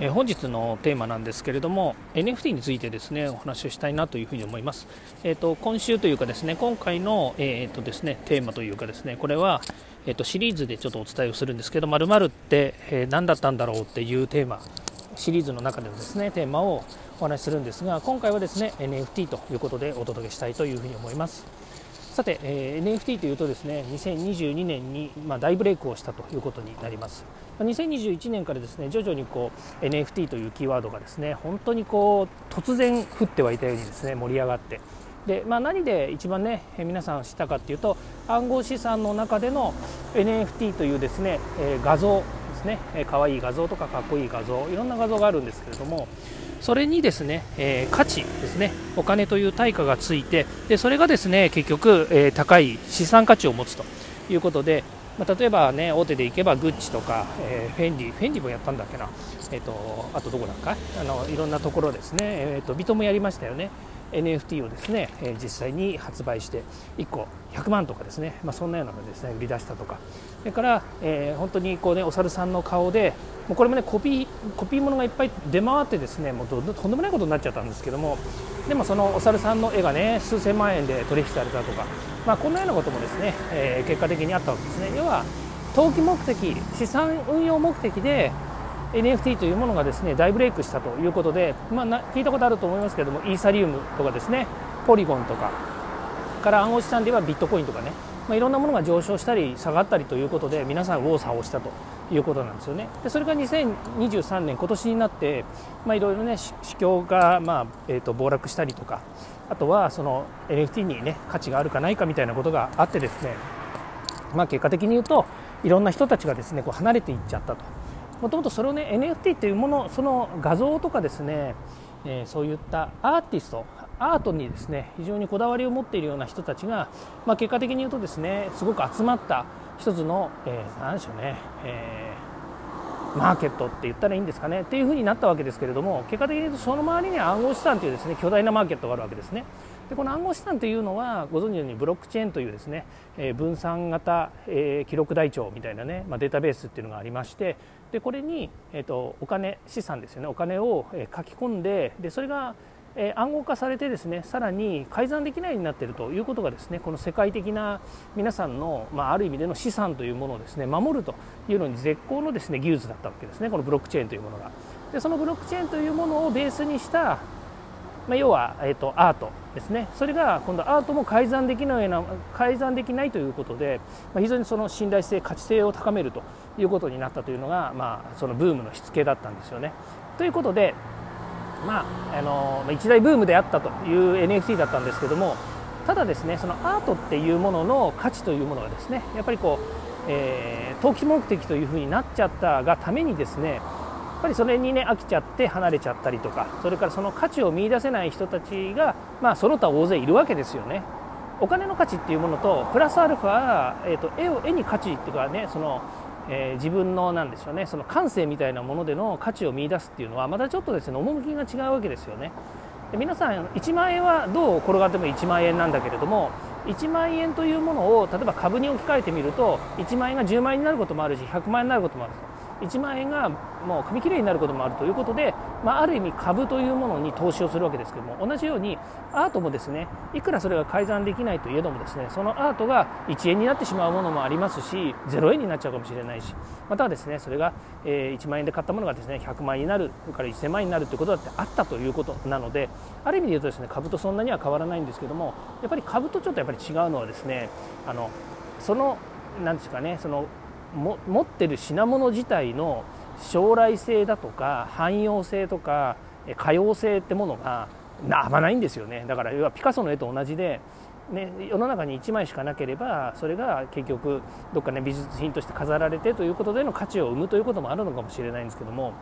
え本日のテーマなんですけれども NFT についてですねお話をしたいなというふうに思います。え、ー、と今週というかですね今回のえっ、とですねテーマというかですねこれはえ、ー、とシリーズでちょっとお伝えをするんですけど〇〇って、え何だったんだろうっていうテーマシリーズの中でのですねテーマをお話しするんですが今回はですね NFT ということでお届けしたいというふうに思います。さて、えー、NFT というとですね2022年に、まあ、大ブレイクをしたということになります。2021年からですね徐々にこう NFT というキーワードがですね本当にこう突然降ってはいたようにですね盛り上がって。で、まあ、何で一番ね皆さん知ったかっていうと暗号資産の中での NFT というですね、えー、画像ですね。可愛い画像とかかっこいい画像いろんな画像があるんですけれどもそれにですね、えー、価値ですねお金という対価がついてでそれがですね結局、えー、高い資産価値を持つということで、まあ、例えばね大手でいけばグッチとか、えー、フェンディフェンディもやったんだっけな、えーと、あとどこだっかあのいろんなところですね、えーとビトもやりましたよね。NFT をですね、え実際に発売して1個100万とかですね、まあ、そんなようなのですね売り出したとか。それから、えー、本当にこうねお猿さんの顔でもうこれもねコピーコピーものがいっぱい出回ってですねもうとんでもないことになっちゃったんですけどもでもそのお猿さんの絵がね数千万円で取引されたとか、まあ、こんなようなこともですね、えー、結果的にあったわけですね。要は投機目的資産運用目的で NFT というものがですね大ブレイクしたということで、まあ、聞いたことあると思いますけれどもイーサリウムとかですねポリゴンとかから暗号資産ではビットコインとかね、まあ、いろんなものが上昇したり下がったりということで皆さん右往左往したということなんですよね。でそれが2023年今年になって、いろいろね市況が、まあえーと、暴落したりとかあとはその NFT にね価値があるかないかみたいなことがあってですね、まあ、結果的に言うといろんな人たちがですねこう離れていっちゃったと。もともとそれをね NFT というものその画像とかですね、えー、そういったアーティストアートにですね非常にこだわりを持っているような人たちが、まあ、結果的に言うとですねすごく集まった一つの、えー、何でしょうね、えー、マーケットって言ったらいいんですかねっていうふうになったわけですけれども結果的に言うとその周りに暗号資産というですね巨大なマーケットがあるわけですね。でこの暗号資産というのはご存知のようにブロックチェーンというですね、えー、分散型、えー、記録台帳みたいなね、まあ、データベースっていうのがありましてでこれに、えーと、お金資産ですよね。お金を、えー、書き込んででそれがえ暗号化されてですねさらに改ざんできないようになっているということがですねこの世界的な皆さんの、まあ、ある意味での資産というものをですね守るというのに絶好のですね技術だったわけですね。このブロックチェーンというものが。でそのブロックチェーンというものをベースにしたまあ、要は、えーと、アートですね。それが今度アートも改ざんできないような改ざんできないということで、まあ、非常にその信頼性価値性を高めると。いうことになったというのが、まあ、そのブームのしつけだったんですよね。ということで、まあ、あの一大ブームであったという NFT だったんですけどもただですねそのアートっていうものの価値というものがですねやっぱりこう、えー、投機目的というふうになっちゃったがためにですねやっぱりそれにね飽きちゃって離れちゃったりとかそれからその価値を見いだせない人たちが、まあ、その他大勢いるわけですよね。お金の価値っていうものとプラスアルファ、えーと、絵を絵に価値っていうかねその、えー、自分のなんでしょうねその感性みたいなものでの価値を見出すっていうのはまたちょっとですね趣が違うわけですよね。で皆さん1万円はどう転がっても1万円なんだけれども1万円というものを例えば株に置き換えてみると1万円が10万円になることもあるし100万円になることもあるんです1万円がもう紙切れになることもあるということで、まあ、ある意味株というものに投資をするわけですけども同じようにアートもですねいくらそれが改ざんできないといえどもですねそのアートが1円になってしまうものもありますし0円になっちゃうかもしれないしまたはですねそれが、1万円で買ったものがですね100万円になるそれから1000万円になるということだってあったということなのである意味で言うとですね株とそんなには変わらないんですけどもやっぱり株とちょっとやっぱり違うのはですねあのそのなんですかねその持ってる品物自体の将来性だとか汎用性とか可用性ってものがあまないんですよね。だから要はピカソの絵と同じで、ね、世の中に1枚しかなければそれが結局どっかね美術品として飾られてということでの価値を生むということもあるのかもしれないんですけども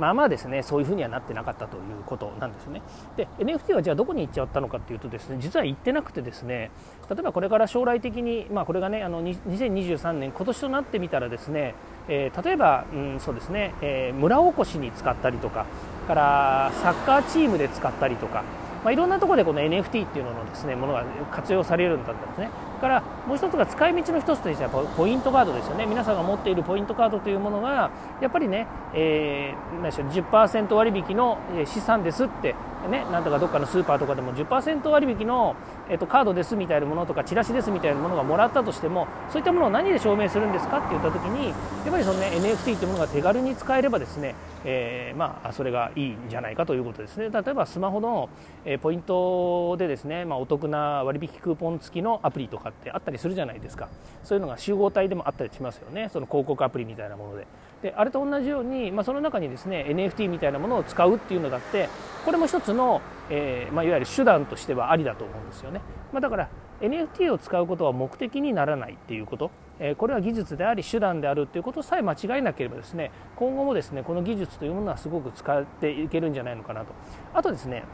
まあまあですねそういうふうにはなってなかったということなんですね。で NFT はじゃあどこに行っちゃったのかっていうとですね実は行ってなくてですね例えばこれから将来的にまあこれがねあの2023年今年となってみたらですね、えー、例えば、うん、そうですね、えー、村おこしに使ったりとかからサッカーチームで使ったりとかまあ、いろんなところでこの NFT っていうののですねものが活用されるんだったんですね。からもう一つが使い道の一つとしてはポイントカードですよね。皆さんが持っているポイントカードというものがやっぱりね、えー、何でしょう10%割引の資産ですってね、なんとかどっかのスーパーとかでも10%割引の、えっと、カードですみたいなものとかチラシですみたいなものがもらったとしてもそういったものを何で証明するんですかって言った時にやっぱりその、ね、NFT というものが手軽に使えればですね、えー、まあ、それがいいんじゃないかということですね。例えばスマホの、えー、ポイントでですね、まあ、お得な割引クーポン付きのアプリとかってあったりするじゃないですか。そういうのが集合体でもあったりしますよね。その広告アプリみたいなもので。であれと同じように、まあ、その中にですね NFT みたいなものを使うっていうのだってこれも一つの、えーまあ、いわゆる手段としてはありだと思うんですよね、まあ、だから NFT を使うことは目的にならないっていうこと、えー、これは技術であり手段であるっていうことさえ間違えなければですね今後もですねこの技術というものはすごく使っていけるんじゃないのかなと。あとですね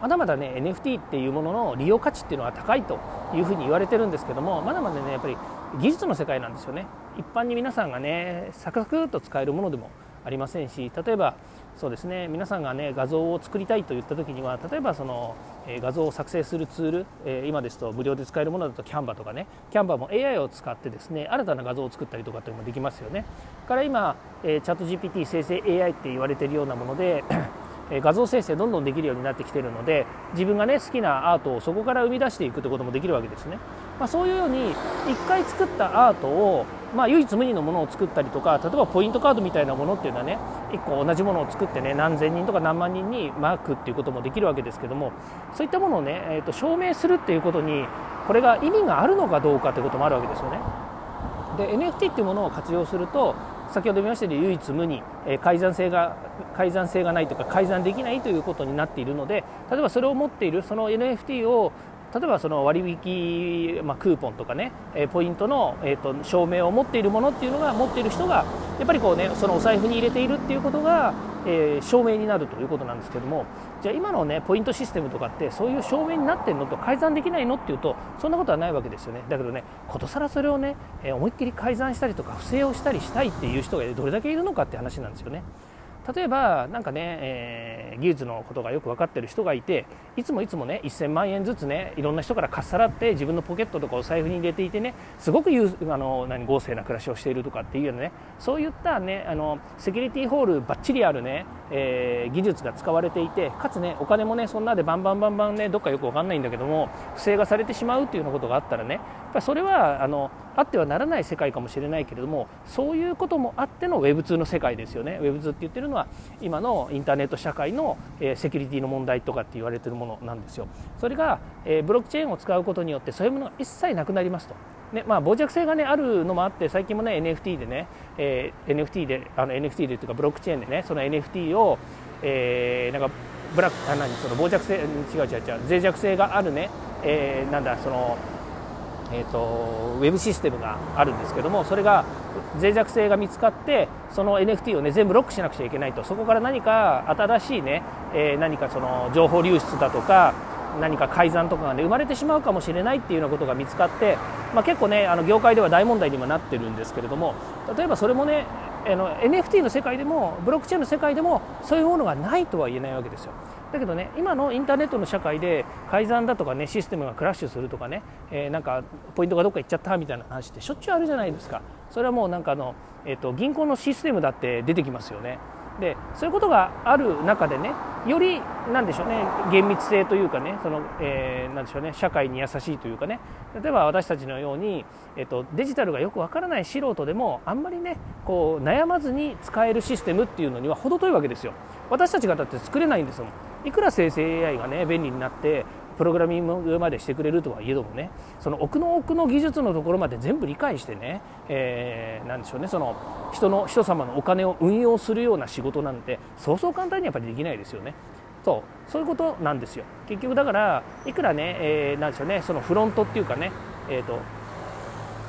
まだまだね NFT っていうものの利用価値っていうのは高いというふうに言われてるんですけどもまだまだねやっぱり技術の世界なんですよね。一般に皆さんがねサクサクっと使えるものでもありませんし例えばそうですね皆さんがね画像を作りたいと言った時には例えばその、え、画像を作成するツール、え、今ですと無料で使えるものだとキャンバとかね。キャンバも AI を使ってですね新たな画像を作ったりとかっていうのもできますよね。から今、え、チャット GPT 生成 AI って言われてるようなもので画像生成どんどんできるようになってきてるので自分がね好きなアートをそこから生み出していくということもできるわけですね、まあ、そういうように1回作ったアートをまあ、唯一無二のものを作ったりとか例えばポイントカードみたいなものっていうのはね1個同じものを作ってね何千人とか何万人にマークっていうこともできるわけですけどもそういったものをね、えー、と証明するっていうことにこれが意味があるのかどうかということもあるわけですよね。で NFT っていうものを活用すると先ほど見ましたように唯一無二、え改ざん性が改ざん性がないとか改ざんできないということになっているので例えばそれを持っているその NFT を例えばその割引、まあ、クーポンとかね、えポイントの、えーと、証明を持っているものっていうのが持っている人がやっぱりこうねそのお財布に入れているっていうことが、えー、証明になるということなんですけどもじゃあ今のねポイントシステムとかってそういう証明になってるのと改ざんできないのっていうとそんなことはないわけですよねだけどねことさらそれをね、え、思いっきり改ざんしたりとか不正をしたりしたいっていう人がどれだけいるのかって話なんですよね。例えば何かね、えー、技術のことがよく分かってる人がいていつもいつもね1000万円ずつねいろんな人からかっさらって自分のポケットとかお財布に入れていてねすごくあの何豪勢な暮らしをしているとかっていうようなねそういったねあのセキュリティホールばっちりあるね、えー、技術が使われていてかつねお金もねそんなでバンバンバンバンねどっかよく分かんないんだけども不正がされてしまうっていうようなことがあったらねやっぱそれはあのあってはならない世界かもしれないけれどもそういうこともあっての Web2 の世界ですよね。Web2 って言ってるのは今のインターネット社会の、えセキュリティの問題とかって言われてるものなんですよ。それが、えブロックチェーンを使うことによってそういうものが一切なくなりますと。ねまあ、傍若性が、ね、あるのもあって最近も、ね、NFT でね、えー、NFT であの NFT でというかブロックチェーンでねその NFT を、えー、なんかブラックあ何その傍若性違う違う違う脆弱性があるね、えー、なんだそのえーと、ウェブシステムがあるんですけどもそれが脆弱性が見つかってその NFT を、ね、全部ロックしなくちゃいけないと。そこから何か新しいね、えー、何かその情報流出だとか何か改ざんとかが、ね、生まれてしまうかもしれないっていうようなことが見つかって、まあ、結構ねあの業界では大問題にもなってるんですけれども例えばそれもねあの NFT の世界でもブロックチェーンの世界でもそういうものがないとは言えないわけですよ。だけどね今のインターネットの社会で改ざんだとかねシステムがクラッシュするとかね、えー、なんかポイントがどっか行っちゃったみたいな話ってしょっちゅうあるじゃないですかそれはもうなんかあの、えーと、銀行のシステムだって出てきますよねでそういうことがある中でねよりなんでしょうね厳密性というかねその、えー、なんでしょうね社会に優しいというかね例えば私たちのように、えっと、デジタルがよくわからない素人でもあんまりねこう悩まずに使えるシステムっていうのには程遠いわけですよ。私たちがだって作れないんですもん。いくら生成 AI がね便利になってプログラミングまでしてくれるとはいえどもねその奥の奥の技術のところまで全部理解してね、えー、なんでしょうねその人の人様のお金を運用するような仕事なんてそうそう簡単にやっぱりできないですよね。そうそういうことなんですよ結局だからいくらね、えー、なんでしょうねそのフロントっていうかね、えーと、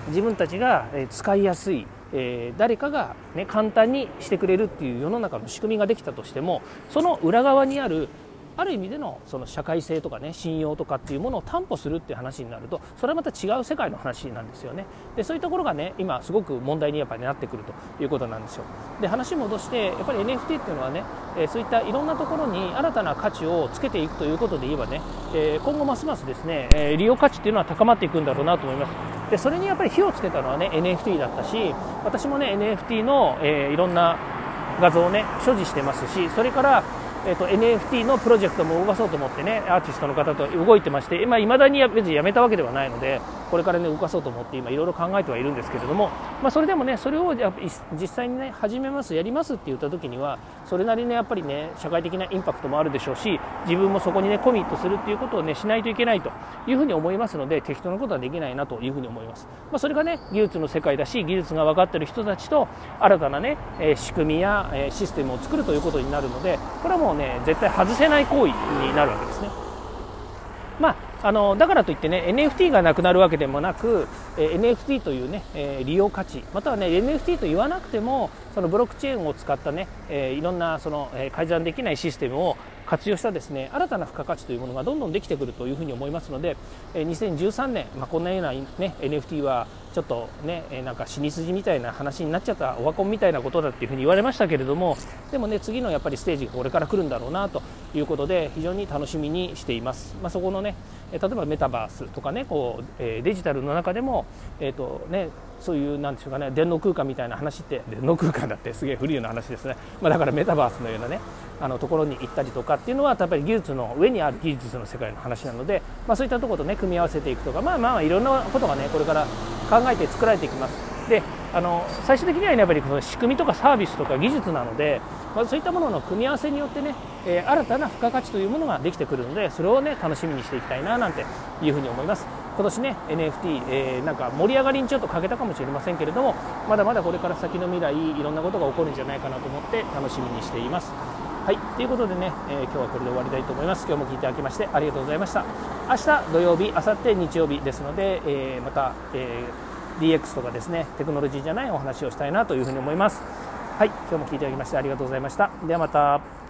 自分たちが使いやすいえー、誰かが、ね、簡単にしてくれるっていう世の中の仕組みができたとしてもその裏側にあるある意味でのその社会性とかね信用とかっていうものを担保するっていう話になるとそれはまた違う世界の話なんですよね。でそういうところがね今すごく問題にやっぱりなってくるということなんですよ。で話戻してやっぱり NFT っていうのはね、えそういったいろんなところに新たな価値をつけていくということで言えばね、え今後ますますですね、え利用価値っていうのは高まっていくんだろうなと思います。でそれにやっぱり火をつけたのはね NFT だったし私もね NFT の、えー、いろんな画像をね所持してますしそれからえーと、NFT のプロジェクトも動かそうと思ってねアーティストの方と動いてましていまあ、だに別にやめたわけではないのでこれからね動かそうと思って今いろいろ考えてはいるんですけれども、まあ、それでもねそれを実際にね始めますやりますって言った時にはそれなりにやっぱりね社会的なインパクトもあるでしょうし自分もそこにねコミットするっていうことをねしないといけないというふうに思いますので適当なことはできないなというふうに思います、まあ、それがね技術の世界だし技術が分かっている人たちと新たなね、仕組みや、システムを作るということになるのでこれはもうね絶対外せない行為になるわけですね。まああのだからといってね NFT がなくなるわけでもなく、え NFT というね、え利用価値またはね NFT と言わなくてもそのブロックチェーンを使ったね、えいろんなその、え改ざんできないシステムを活用したですね新たな付加価値というものがどんどんできてくるというふうに思いますので、え2013年、まあ、こんなような、ね、NFT はちょっとね、なんか死に筋みたいな話になっちゃったオワコンみたいなことだっていうふうに言われましたけれどもでもね次のやっぱりステージがこれから来るんだろうなということで非常に楽しみにしています。まあ、そこのね例えばメタバースとかねこう、えデジタルの中でも、えーとね、そういうなんでしょうかね電脳空間みたいな話って電脳空間だってすげえ古いような話ですね、まあ、だからメタバースのようなねあのところに行ったりとかっていうのはやっぱり技術の上にある技術の世界の話なので、まあ、そういったところとね組み合わせていくとかまあまあいろんなことがねこれから考えて作られていきます。であの最終的には、ね、やっぱりこの仕組みとかサービスとか技術なので、まあ、そういったものの組み合わせによってね、えー、新たな付加価値というものができてくるのでそれをね楽しみにしていきたいななんていうふうに思います。今年ね NFT、えー、なんか盛り上がりにちょっと欠けたかもしれませんけれどもまだまだこれから先の未来いろんなことが起こるんじゃないかなと思って楽しみにしています。はいということでね、えー、今日はこれで終わりたいと思います。今日も聞いていただきましてありがとうございました。明日土曜日明後日日曜日ですので、えー、また、えー DX とかですねテクノロジーじゃないお話をしたいなというふうに思います。はい今日も聞いていただきましてありがとうございました。ではまた。